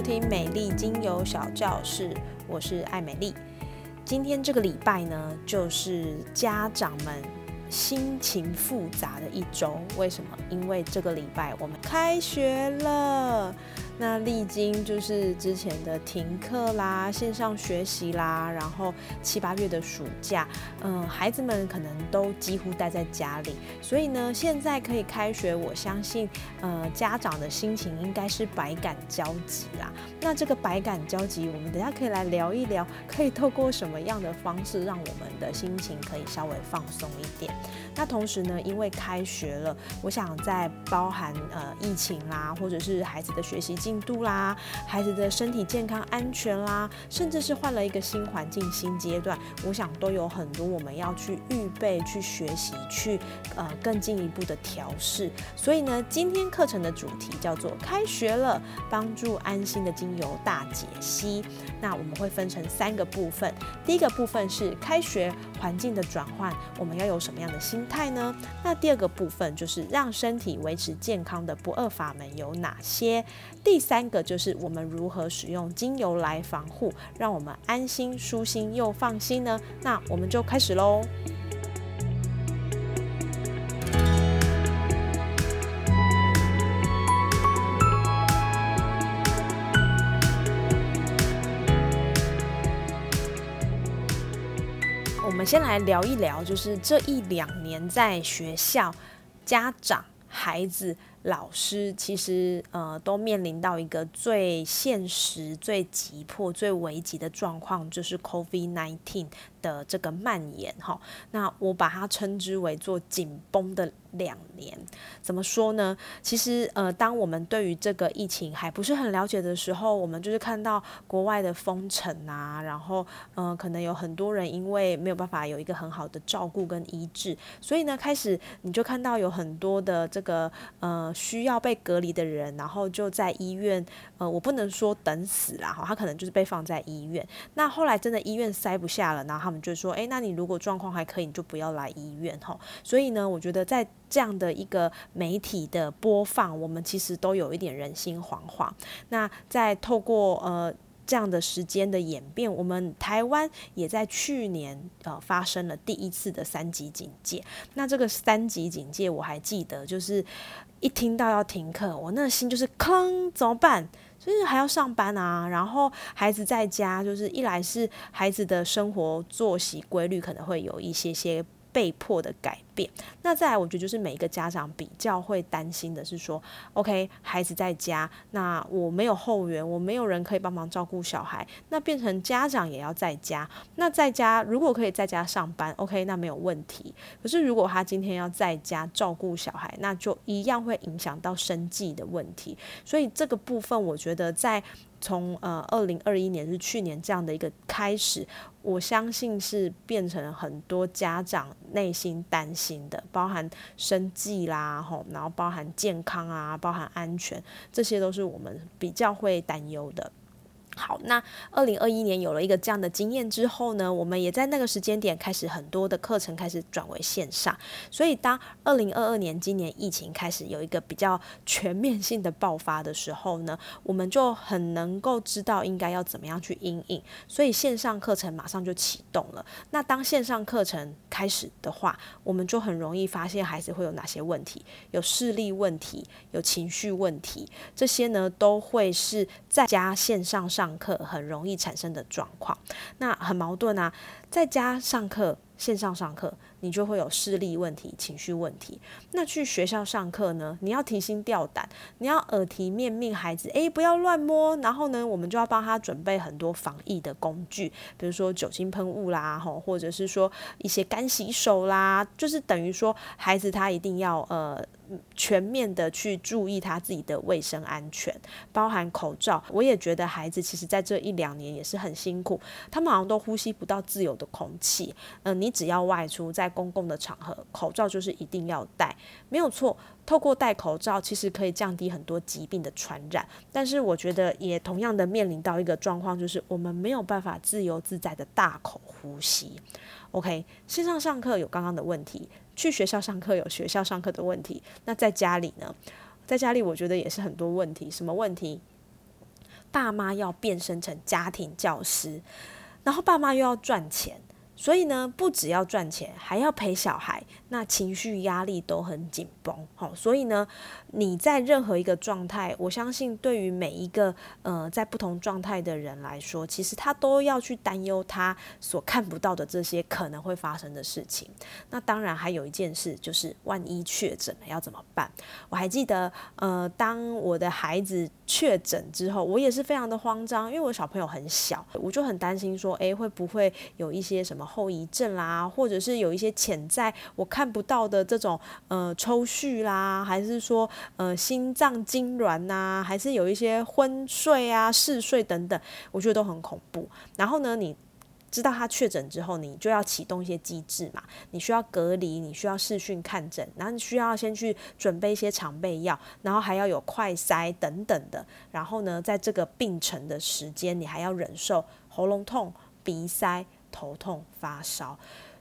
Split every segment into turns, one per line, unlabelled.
听美丽精油小教室。我是艾美丽，今天这个礼拜呢，就是家长们心情复杂的一周。为什么？因为这个礼拜我们开学了。那历经就是之前的停课啦、线上学习啦，然后七八月的暑假，嗯，孩子们可能都几乎待在家里，所以呢，现在可以开学，我相信，呃，家长的心情应该是百感交集啦。那这个百感交集，我们等下可以来聊一聊，可以透过什么样的方式，让我们的心情可以稍微放松一点。那同时呢，因为开学了，我想在包含呃疫情啦，或者是孩子的学习进度啦，孩子的身体健康安全啦，甚至是换了一个新环境、新阶段，我想都有很多我们要去预备、去学习、去呃更进一步的调试。所以呢，今天课程的主题叫做“开学了，帮助安心的精油大解析”。那我们会分成三个部分，第一个部分是开学环境的转换，我们要有什么样的心。态呢？那第二个部分就是让身体维持健康的不二法门有哪些？第三个就是我们如何使用精油来防护，让我们安心、舒心又放心呢？那我们就开始喽。先来聊一聊，就是这一两年在学校，家长、孩子、老师，其实呃都面临到一个最现实、最急迫、最危急的状况，就是 COVID-19 的这个蔓延哈。那我把它称之为做紧绷的。两年怎么说呢？其实，呃，当我们对于这个疫情还不是很了解的时候，我们就是看到国外的封城啊，然后，嗯，可能有很多人因为没有办法有一个很好的照顾跟医治，所以呢，开始你就看到有很多的这个呃需要被隔离的人，然后就在医院，呃，我不能说等死啦，哈，他可能就是被放在医院。那后来真的医院塞不下了，然后他们就说，哎，那你如果状况还可以，你就不要来医院，哈。所以呢，我觉得在这样的一个媒体的播放，我们其实都有一点人心惶惶。那在透过呃这样的时间的演变，我们台湾也在去年呃发生了第一次的三级警戒。那这个三级警戒我还记得，就是一听到要停课，我那心就是坑，怎么办？就是还要上班啊，然后孩子在家，就是一来是孩子的生活作息规律可能会有一些些。被迫的改那再来，我觉得就是每一个家长比较会担心的是说，OK，孩子在家，那我没有后援，我没有人可以帮忙照顾小孩，那变成家长也要在家。那在家如果可以在家上班，OK，那没有问题。可是如果他今天要在家照顾小孩，那就一样会影响到生计的问题。所以这个部分，我觉得在。从呃二零二一年是去年这样的一个开始，我相信是变成很多家长内心担心的，包含生计啦，吼，然后包含健康啊，包含安全，这些都是我们比较会担忧的。好，那二零二一年有了一个这样的经验之后呢，我们也在那个时间点开始很多的课程开始转为线上。所以当二零二二年今年疫情开始有一个比较全面性的爆发的时候呢，我们就很能够知道应该要怎么样去应应，所以线上课程马上就启动了。那当线上课程开始的话，我们就很容易发现孩子会有哪些问题，有视力问题，有情绪问题，这些呢都会是在家线上上。课很容易产生的状况，那很矛盾啊，在家上课。线上上课，你就会有视力问题、情绪问题。那去学校上课呢？你要提心吊胆，你要耳提面命孩子，诶，不要乱摸。然后呢，我们就要帮他准备很多防疫的工具，比如说酒精喷雾啦，吼，或者是说一些干洗手啦，就是等于说孩子他一定要呃全面的去注意他自己的卫生安全，包含口罩。我也觉得孩子其实在这一两年也是很辛苦，他们好像都呼吸不到自由的空气。嗯，你只要外出在公共的场合，口罩就是一定要戴，没有错。透过戴口罩，其实可以降低很多疾病的传染。但是我觉得也同样的面临到一个状况，就是我们没有办法自由自在的大口呼吸。OK，线上上课有刚刚的问题，去学校上课有学校上课的问题，那在家里呢？在家里我觉得也是很多问题。什么问题？爸妈要变身成家庭教师，然后爸妈又要赚钱。所以呢，不只要赚钱，还要陪小孩，那情绪压力都很紧绷。好，所以呢，你在任何一个状态，我相信对于每一个呃在不同状态的人来说，其实他都要去担忧他所看不到的这些可能会发生的事情。那当然还有一件事，就是万一确诊了要怎么办？我还记得，呃，当我的孩子确诊之后，我也是非常的慌张，因为我小朋友很小，我就很担心说，诶，会不会有一些什么？后遗症啦，或者是有一些潜在我看看不到的这种呃抽搐啦，还是说呃心脏痉挛呐，还是有一些昏睡啊、嗜睡等等，我觉得都很恐怖。然后呢，你知道他确诊之后，你就要启动一些机制嘛，你需要隔离，你需要视讯看诊，然后你需要先去准备一些常备药，然后还要有快筛等等的。然后呢，在这个病程的时间，你还要忍受喉咙痛、鼻塞。头痛、发烧，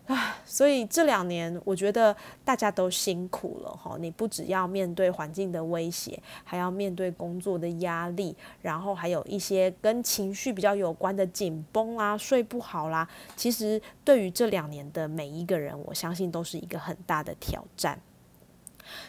啊，所以这两年我觉得大家都辛苦了哈。你不只要面对环境的威胁，还要面对工作的压力，然后还有一些跟情绪比较有关的紧绷啊、睡不好啦。其实对于这两年的每一个人，我相信都是一个很大的挑战。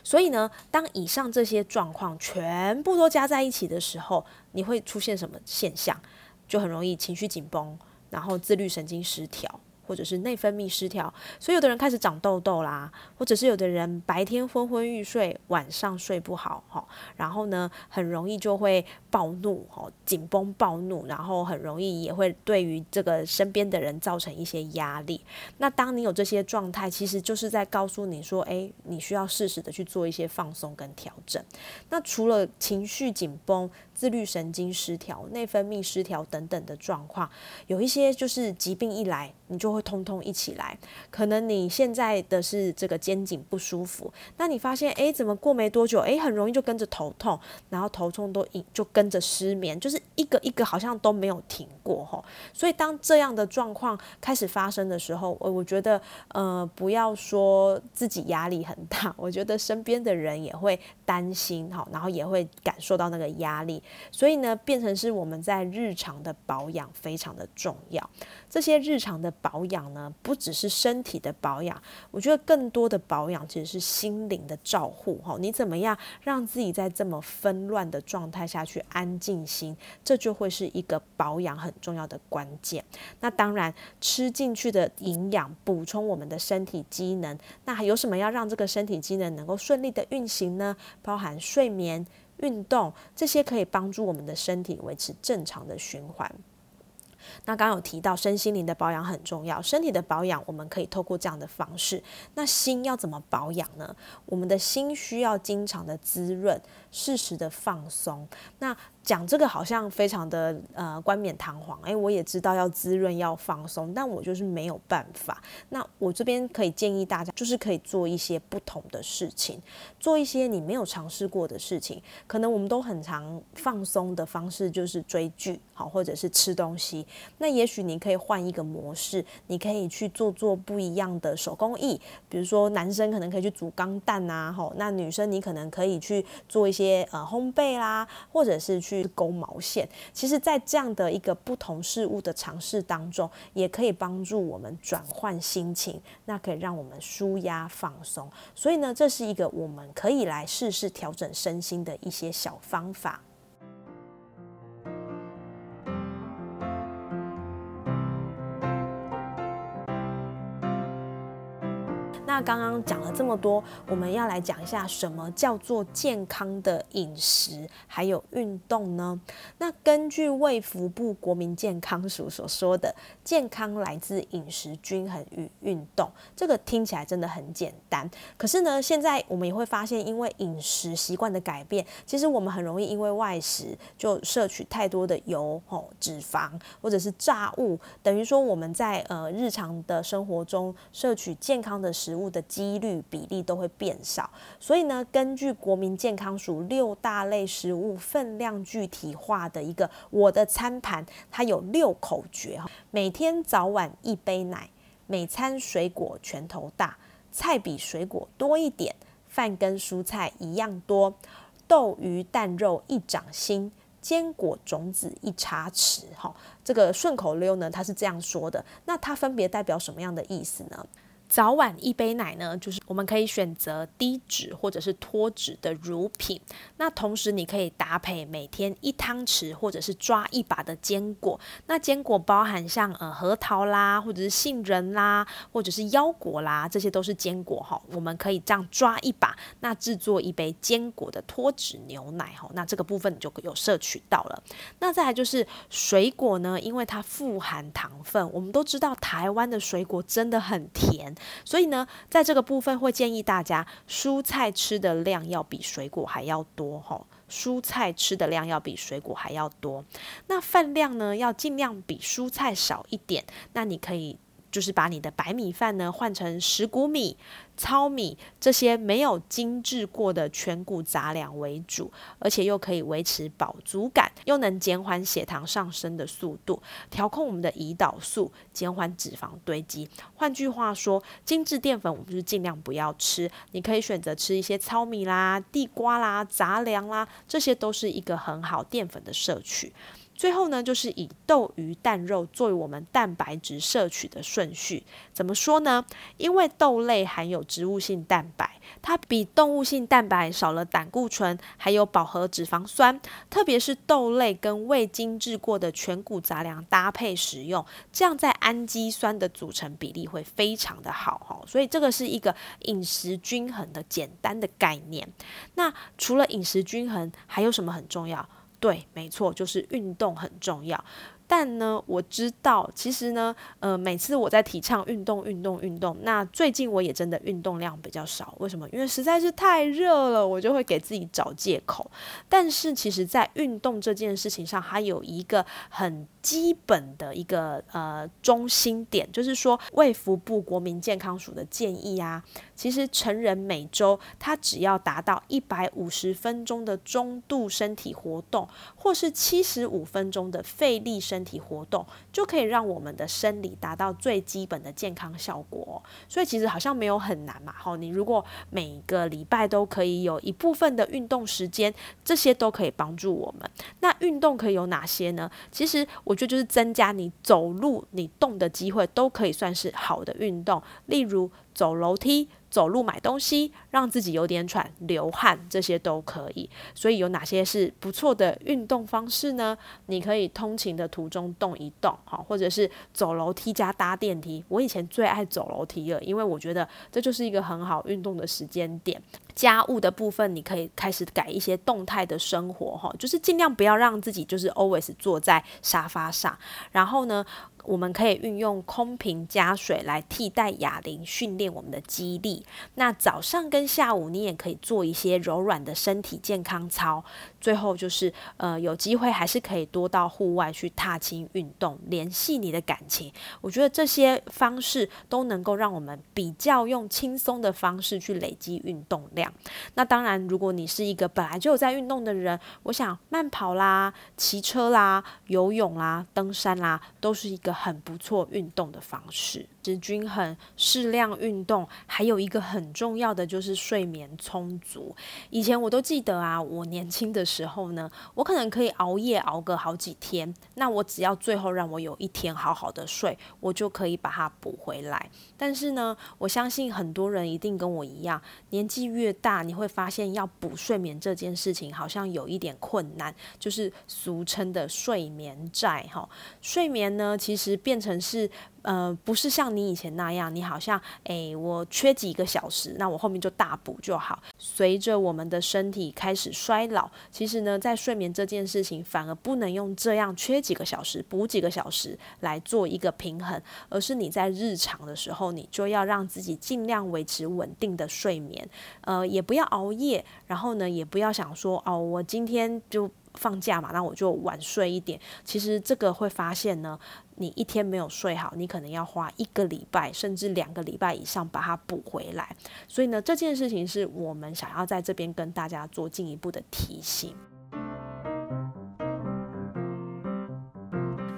所以呢，当以上这些状况全部都加在一起的时候，你会出现什么现象？就很容易情绪紧绷。然后自律神经失调。或者是内分泌失调，所以有的人开始长痘痘啦，或者是有的人白天昏昏欲睡，晚上睡不好哈，然后呢，很容易就会暴怒哈，紧绷暴怒，然后很容易也会对于这个身边的人造成一些压力。那当你有这些状态，其实就是在告诉你说，诶，你需要适时的去做一些放松跟调整。那除了情绪紧绷、自律神经失调、内分泌失调等等的状况，有一些就是疾病一来，你就会。通通一起来，可能你现在的是这个肩颈不舒服，那你发现哎，怎么过没多久，哎，很容易就跟着头痛，然后头痛都一就跟着失眠，就是一个一个好像都没有停过哈。所以当这样的状况开始发生的时候，我我觉得呃，不要说自己压力很大，我觉得身边的人也会担心哈，然后也会感受到那个压力，所以呢，变成是我们在日常的保养非常的重要，这些日常的保。养呢，不只是身体的保养，我觉得更多的保养其实是心灵的照护。哈，你怎么样让自己在这么纷乱的状态下去安静心，这就会是一个保养很重要的关键。那当然，吃进去的营养补充我们的身体机能，那还有什么要让这个身体机能能够顺利的运行呢？包含睡眠、运动这些，可以帮助我们的身体维持正常的循环。那刚有提到身心灵的保养很重要，身体的保养我们可以透过这样的方式。那心要怎么保养呢？我们的心需要经常的滋润，适时的放松。那讲这个好像非常的呃冠冕堂皇，诶，我也知道要滋润要放松，但我就是没有办法。那我这边可以建议大家，就是可以做一些不同的事情，做一些你没有尝试过的事情。可能我们都很常放松的方式就是追剧，好，或者是吃东西。那也许你可以换一个模式，你可以去做做不一样的手工艺，比如说男生可能可以去煮钢蛋啊，吼，那女生你可能可以去做一些呃烘焙啦，或者是。去勾毛线，其实，在这样的一个不同事物的尝试当中，也可以帮助我们转换心情，那可以让我们舒压放松。所以呢，这是一个我们可以来试试调整身心的一些小方法。刚刚讲了这么多，我们要来讲一下什么叫做健康的饮食，还有运动呢？那根据卫福部国民健康署所说的，健康来自饮食均衡与运动，这个听起来真的很简单。可是呢，现在我们也会发现，因为饮食习惯的改变，其实我们很容易因为外食就摄取太多的油、吼脂肪或者是炸物，等于说我们在呃日常的生活中摄取健康的食物。的几率比例都会变少，所以呢，根据国民健康署六大类食物分量具体化的一个我的餐盘，它有六口诀：每天早晚一杯奶，每餐水果拳头大，菜比水果多一点，饭跟蔬菜一样多，豆鱼蛋肉一掌心，坚果种子一茶匙。哈，这个顺口溜呢，它是这样说的，那它分别代表什么样的意思呢？早晚一杯奶呢，就是我们可以选择低脂或者是脱脂的乳品。那同时你可以搭配每天一汤匙或者是抓一把的坚果。那坚果包含像呃核桃啦，或者是杏仁啦，或者是腰果啦，这些都是坚果哈。我们可以这样抓一把，那制作一杯坚果的脱脂牛奶哈。那这个部分你就有摄取到了。那再来就是水果呢，因为它富含糖分，我们都知道台湾的水果真的很甜。所以呢，在这个部分会建议大家，蔬菜吃的量要比水果还要多哈。蔬菜吃的量要比水果还要多，那饭量呢要尽量比蔬菜少一点。那你可以。就是把你的白米饭呢换成石谷米、糙米这些没有精制过的全谷杂粮为主，而且又可以维持饱足感，又能减缓血糖上升的速度，调控我们的胰岛素，减缓脂肪堆积。换句话说，精致淀粉我们就是尽量不要吃，你可以选择吃一些糙米啦、地瓜啦、杂粮啦，这些都是一个很好淀粉的摄取。最后呢，就是以豆鱼蛋肉作为我们蛋白质摄取的顺序。怎么说呢？因为豆类含有植物性蛋白，它比动物性蛋白少了胆固醇，还有饱和脂肪酸。特别是豆类跟未精制过的全谷杂粮搭配食用，这样在氨基酸的组成比例会非常的好哈。所以这个是一个饮食均衡的简单的概念。那除了饮食均衡，还有什么很重要？对，没错，就是运动很重要。但呢，我知道，其实呢，呃，每次我在提倡运动、运动、运动，那最近我也真的运动量比较少。为什么？因为实在是太热了，我就会给自己找借口。但是，其实，在运动这件事情上，还有一个很基本的一个呃中心点，就是说，卫福部国民健康署的建议啊，其实成人每周他只要达到一百五十分钟的中度身体活动，或是七十五分钟的费力身。身体活动就可以让我们的生理达到最基本的健康效果，所以其实好像没有很难嘛。好，你如果每个礼拜都可以有一部分的运动时间，这些都可以帮助我们。那运动可以有哪些呢？其实我觉得就是增加你走路、你动的机会，都可以算是好的运动。例如走楼梯。走路买东西，让自己有点喘、流汗，这些都可以。所以有哪些是不错的运动方式呢？你可以通勤的途中动一动，哈，或者是走楼梯加搭电梯。我以前最爱走楼梯了，因为我觉得这就是一个很好运动的时间点。家务的部分，你可以开始改一些动态的生活，哈，就是尽量不要让自己就是 always 坐在沙发上。然后呢？我们可以运用空瓶加水来替代哑铃，训练我们的肌力。那早上跟下午，你也可以做一些柔软的身体健康操。最后就是，呃，有机会还是可以多到户外去踏青运动，联系你的感情。我觉得这些方式都能够让我们比较用轻松的方式去累积运动量。那当然，如果你是一个本来就有在运动的人，我想慢跑啦、骑车啦、游泳啦、登山啦，都是一个很不错运动的方式。食均衡、适量运动，还有一个很重要的就是睡眠充足。以前我都记得啊，我年轻的。时候呢，我可能可以熬夜熬个好几天，那我只要最后让我有一天好好的睡，我就可以把它补回来。但是呢，我相信很多人一定跟我一样，年纪越大，你会发现要补睡眠这件事情好像有一点困难，就是俗称的睡眠债哈。睡眠呢，其实变成是。呃，不是像你以前那样，你好像诶，我缺几个小时，那我后面就大补就好。随着我们的身体开始衰老，其实呢，在睡眠这件事情反而不能用这样缺几个小时补几个小时来做一个平衡，而是你在日常的时候，你就要让自己尽量维持稳定的睡眠，呃，也不要熬夜，然后呢，也不要想说哦，我今天就。放假嘛，那我就晚睡一点。其实这个会发现呢，你一天没有睡好，你可能要花一个礼拜甚至两个礼拜以上把它补回来。所以呢，这件事情是我们想要在这边跟大家做进一步的提醒。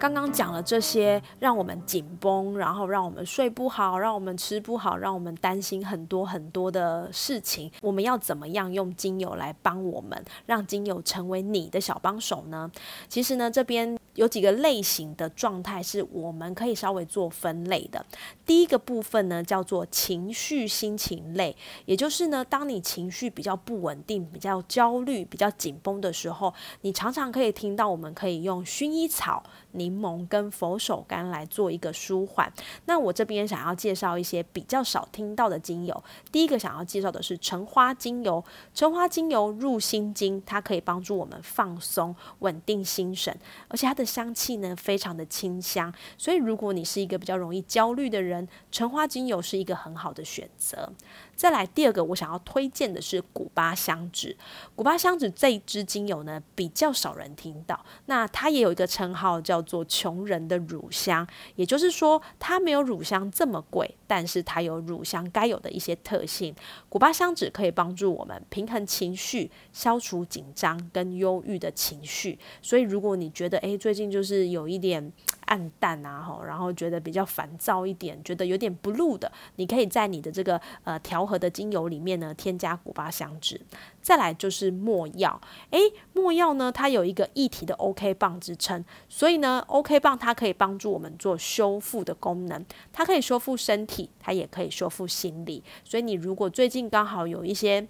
刚刚讲了这些，让我们紧绷，然后让我们睡不好，让我们吃不好，让我们担心很多很多的事情。我们要怎么样用精油来帮我们，让精油成为你的小帮手呢？其实呢，这边。有几个类型的状态是我们可以稍微做分类的。第一个部分呢，叫做情绪心情类，也就是呢，当你情绪比较不稳定、比较焦虑、比较紧绷的时候，你常常可以听到，我们可以用薰衣草、柠檬跟佛手柑来做一个舒缓。那我这边想要介绍一些比较少听到的精油。第一个想要介绍的是橙花精油，橙花精油入心经，它可以帮助我们放松、稳定心神，而且它的。香气呢，非常的清香，所以如果你是一个比较容易焦虑的人，橙花精油是一个很好的选择。再来第二个，我想要推荐的是古巴香脂。古巴香脂这一支精油呢，比较少人听到。那它也有一个称号叫做“穷人的乳香”，也就是说，它没有乳香这么贵，但是它有乳香该有的一些特性。古巴香脂可以帮助我们平衡情绪，消除紧张跟忧郁的情绪。所以，如果你觉得诶最近就是有一点。暗淡啊，吼，然后觉得比较烦躁一点，觉得有点不露的，你可以在你的这个呃调和的精油里面呢添加古巴香脂。再来就是墨药，诶，墨药呢它有一个一体的 OK 棒之称，所以呢 OK 棒它可以帮助我们做修复的功能，它可以修复身体，它也可以修复心理。所以你如果最近刚好有一些。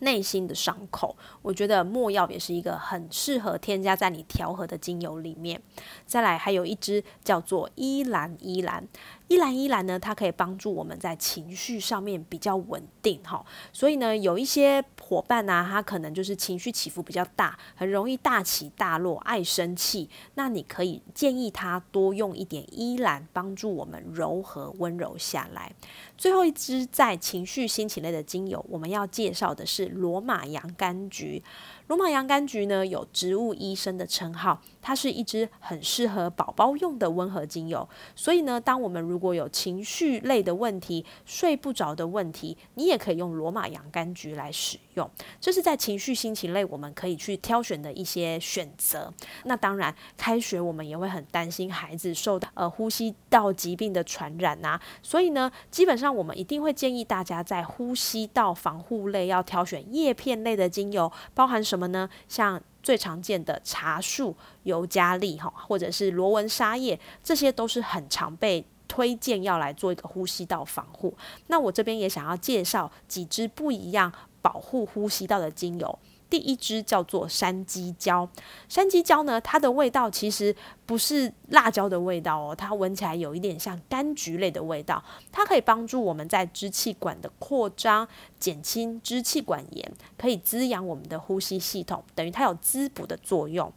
内心的伤口，我觉得墨药也是一个很适合添加在你调和的精油里面。再来，还有一支叫做依兰依兰。依兰依兰呢，它可以帮助我们在情绪上面比较稳定哈。所以呢，有一些伙伴呢，他可能就是情绪起伏比较大，很容易大起大落，爱生气。那你可以建议他多用一点依兰，帮助我们柔和温柔下来。最后一支在情绪心情类的精油，我们要介绍的是罗马洋甘菊。罗马洋甘菊呢，有植物医生的称号，它是一支很适合宝宝用的温和精油。所以呢，当我们如果有情绪类的问题、睡不着的问题，你也可以用罗马洋甘菊来使用。这是在情绪心情类我们可以去挑选的一些选择。那当然，开学我们也会很担心孩子受到呃呼吸道疾病的传染啊，所以呢，基本上我们一定会建议大家在呼吸道防护类要挑选叶片类的精油，包含什什么呢？像最常见的茶树、尤加利哈，或者是罗纹沙叶，这些都是很常被推荐要来做一个呼吸道防护。那我这边也想要介绍几支不一样保护呼吸道的精油。第一支叫做山鸡椒，山鸡椒呢，它的味道其实不是辣椒的味道哦，它闻起来有一点像柑橘类的味道，它可以帮助我们在支气管的扩张，减轻支气管炎，可以滋养我们的呼吸系统，等于它有滋补的作用。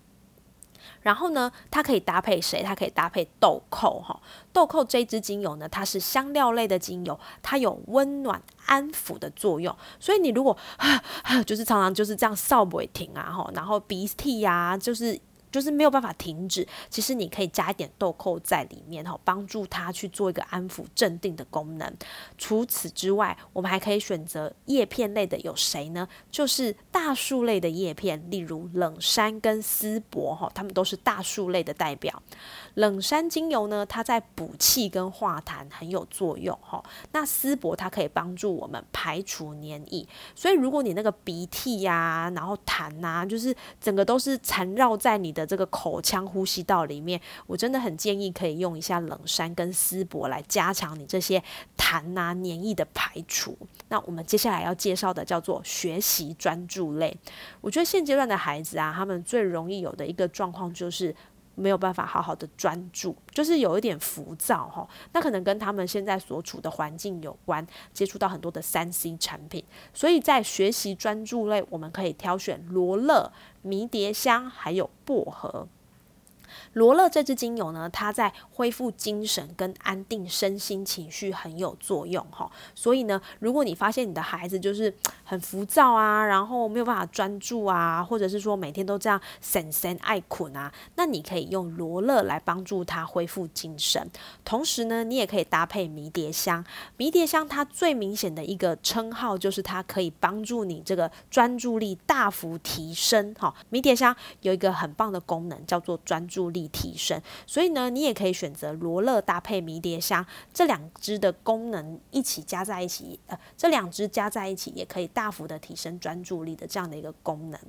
然后呢，它可以搭配谁？它可以搭配豆蔻哈。豆蔻这支精油呢，它是香料类的精油，它有温暖安抚的作用。所以你如果 就是常常就是这样扫不停啊哈，然后鼻涕呀，就是就是没有办法停止，其实你可以加一点豆蔻在里面哈，帮助它去做一个安抚镇定的功能。除此之外，我们还可以选择叶片类的有谁呢？就是大树类的叶片，例如冷杉跟丝柏哈，它们都是大树类的代表。冷杉精油呢，它在补气跟化痰很有作用哈。那丝柏它可以帮助我们排除黏液，所以如果你那个鼻涕呀，然后痰呐，就是整个都是缠绕在你的这个口腔呼吸道里面，我真的很建议可以用一下冷杉跟丝柏来加强你这些痰啊黏液的排除。那我们接下来要介绍的叫做学习专注类，我觉得现阶段的孩子啊，他们最容易有的一个状况就是。没有办法好好的专注，就是有一点浮躁哈。那可能跟他们现在所处的环境有关，接触到很多的三 C 产品，所以在学习专注类，我们可以挑选罗勒、迷迭香还有薄荷。罗勒这支精油呢，它在恢复精神跟安定身心情绪很有作用哈。所以呢，如果你发现你的孩子就是 很浮躁啊，然后没有办法专注啊，或者是说每天都这样神神爱困啊，那你可以用罗勒来帮助他恢复精神。同时呢，你也可以搭配迷迭香。迷迭香它最明显的一个称号就是它可以帮助你这个专注力大幅提升哈。迷迭香有一个很棒的功能叫做专注。力提升，所以呢，你也可以选择罗勒搭配迷迭香这两支的功能一起加在一起，呃，这两支加在一起也可以大幅的提升专注力的这样的一个功能。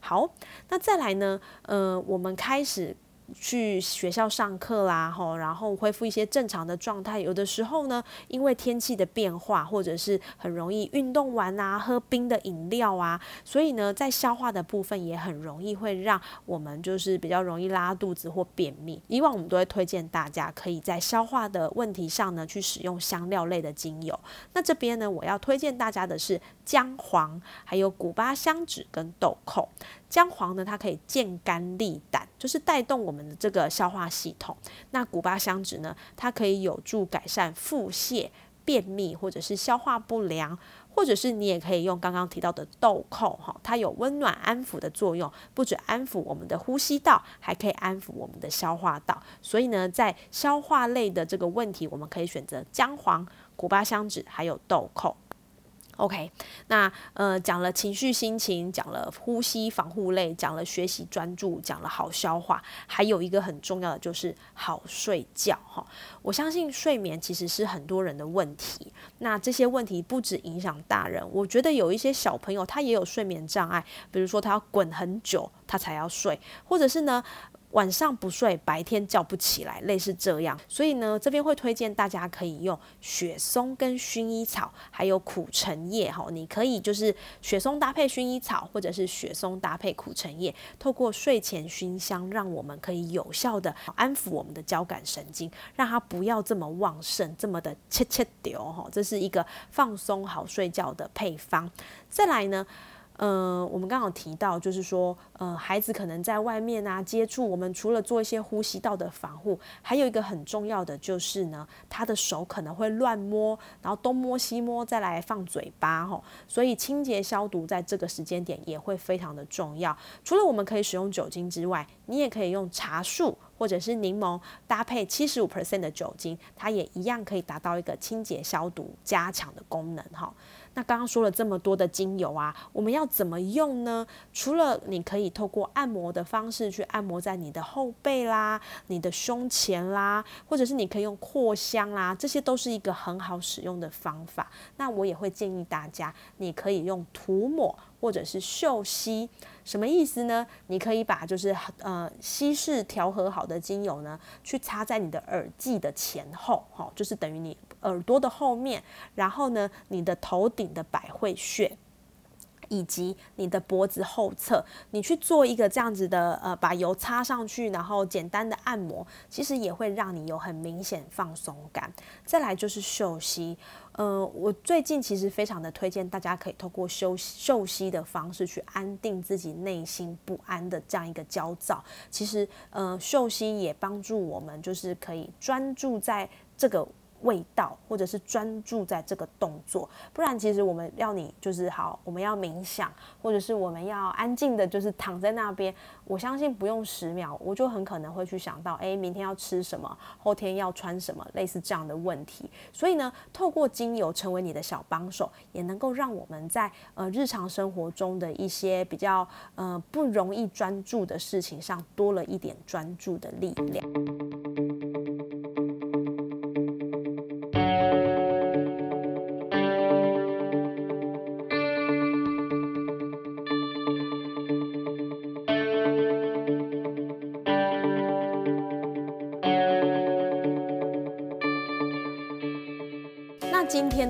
好，那再来呢，呃，我们开始。去学校上课啦，吼，然后恢复一些正常的状态。有的时候呢，因为天气的变化，或者是很容易运动完啊，喝冰的饮料啊，所以呢，在消化的部分也很容易会让我们就是比较容易拉肚子或便秘。以往我们都会推荐大家可以在消化的问题上呢，去使用香料类的精油。那这边呢，我要推荐大家的是姜黄，还有古巴香脂跟豆蔻。姜黄呢，它可以健肝利胆，就是带动我们的这个消化系统。那古巴香脂呢，它可以有助改善腹泻、便秘或者是消化不良，或者是你也可以用刚刚提到的豆蔻哈，它有温暖安抚的作用，不止安抚我们的呼吸道，还可以安抚我们的消化道。所以呢，在消化类的这个问题，我们可以选择姜黄、古巴香脂还有豆蔻。OK，那呃讲了情绪心情，讲了呼吸防护类，讲了学习专注，讲了好消化，还有一个很重要的就是好睡觉哈。我相信睡眠其实是很多人的问题，那这些问题不止影响大人，我觉得有一些小朋友他也有睡眠障碍，比如说他要滚很久他才要睡，或者是呢。晚上不睡，白天叫不起来，类似这样。所以呢，这边会推荐大家可以用雪松跟薰衣草，还有苦橙叶哈。你可以就是雪松搭配薰衣草，或者是雪松搭配苦橙叶，透过睡前熏香，让我们可以有效的安抚我们的交感神经，让它不要这么旺盛，这么的切切丢哈。这是一个放松好睡觉的配方。再来呢？嗯，我们刚刚提到，就是说，呃，孩子可能在外面啊接触，我们除了做一些呼吸道的防护，还有一个很重要的就是呢，他的手可能会乱摸，然后东摸西摸，再来放嘴巴吼，所以清洁消毒在这个时间点也会非常的重要。除了我们可以使用酒精之外，你也可以用茶树或者是柠檬搭配七十五 percent 的酒精，它也一样可以达到一个清洁消毒加强的功能哈。那刚刚说了这么多的精油啊，我们要怎么用呢？除了你可以透过按摩的方式去按摩在你的后背啦、你的胸前啦，或者是你可以用扩香啦，这些都是一个很好使用的方法。那我也会建议大家，你可以用涂抹。或者是嗅吸，什么意思呢？你可以把就是呃稀释调和好的精油呢，去擦在你的耳际的前后，哈，就是等于你耳朵的后面，然后呢，你的头顶的百会穴。以及你的脖子后侧，你去做一个这样子的，呃，把油擦上去，然后简单的按摩，其实也会让你有很明显放松感。再来就是嗅吸，呃，我最近其实非常的推荐大家可以透过嗅嗅吸的方式去安定自己内心不安的这样一个焦躁。其实，呃，嗅吸也帮助我们，就是可以专注在这个。味道，或者是专注在这个动作，不然其实我们要你就是好，我们要冥想，或者是我们要安静的，就是躺在那边。我相信不用十秒，我就很可能会去想到，哎，明天要吃什么，后天要穿什么，类似这样的问题。所以呢，透过精油成为你的小帮手，也能够让我们在呃日常生活中的一些比较呃不容易专注的事情上，多了一点专注的力量。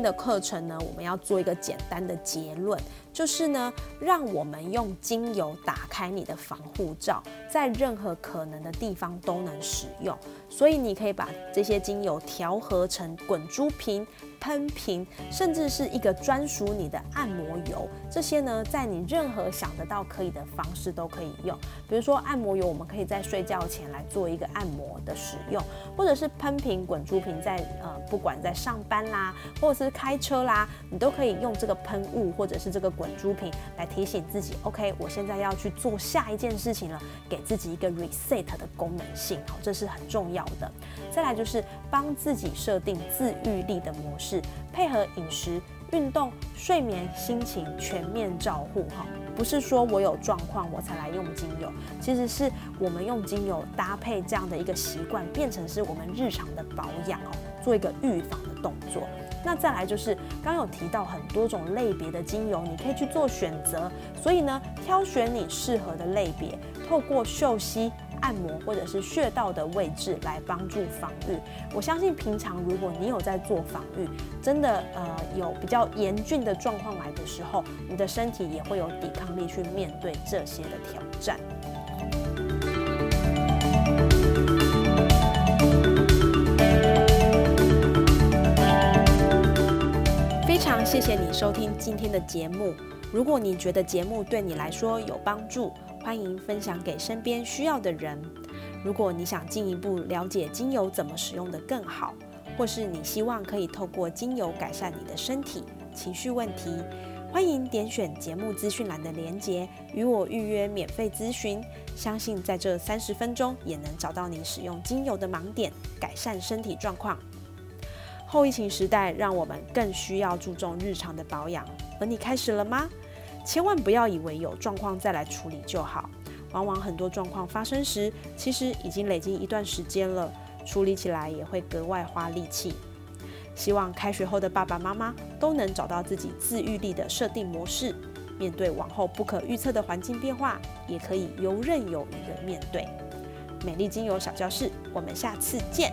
的课程呢，我们要做一个简单的结论，就是呢，让我们用精油打开你的防护罩，在任何可能的地方都能使用。所以你可以把这些精油调和成滚珠瓶。喷瓶，甚至是一个专属你的按摩油，这些呢，在你任何想得到可以的方式都可以用。比如说按摩油，我们可以在睡觉前来做一个按摩的使用，或者是喷瓶、滚珠瓶，在呃，不管在上班啦，或者是开车啦，你都可以用这个喷雾或者是这个滚珠瓶来提醒自己，OK，我现在要去做下一件事情了，给给自己一个 reset 的功能性，好，这是很重要的。再来就是帮自己设定自愈力的模式。配合饮食、运动、睡眠、心情全面照护哈，不是说我有状况我才来用精油，其实是我们用精油搭配这样的一个习惯，变成是我们日常的保养哦，做一个预防的动作。那再来就是刚有提到很多种类别的精油，你可以去做选择，所以呢，挑选你适合的类别，透过嗅吸。按摩或者是穴道的位置来帮助防御。我相信平常如果你有在做防御，真的呃有比较严峻的状况来的时候，你的身体也会有抵抗力去面对这些的挑战。非常谢谢你收听今天的节目。如果你觉得节目对你来说有帮助，欢迎分享给身边需要的人。如果你想进一步了解精油怎么使用的更好，或是你希望可以透过精油改善你的身体、情绪问题，欢迎点选节目资讯栏的连结，与我预约免费咨询。相信在这三十分钟也能找到你使用精油的盲点，改善身体状况。后疫情时代，让我们更需要注重日常的保养，而你开始了吗？千万不要以为有状况再来处理就好，往往很多状况发生时，其实已经累积一段时间了，处理起来也会格外花力气。希望开学后的爸爸妈妈都能找到自己自愈力的设定模式，面对往后不可预测的环境变化，也可以游刃有余的面对。美丽精油小教室，我们下次见。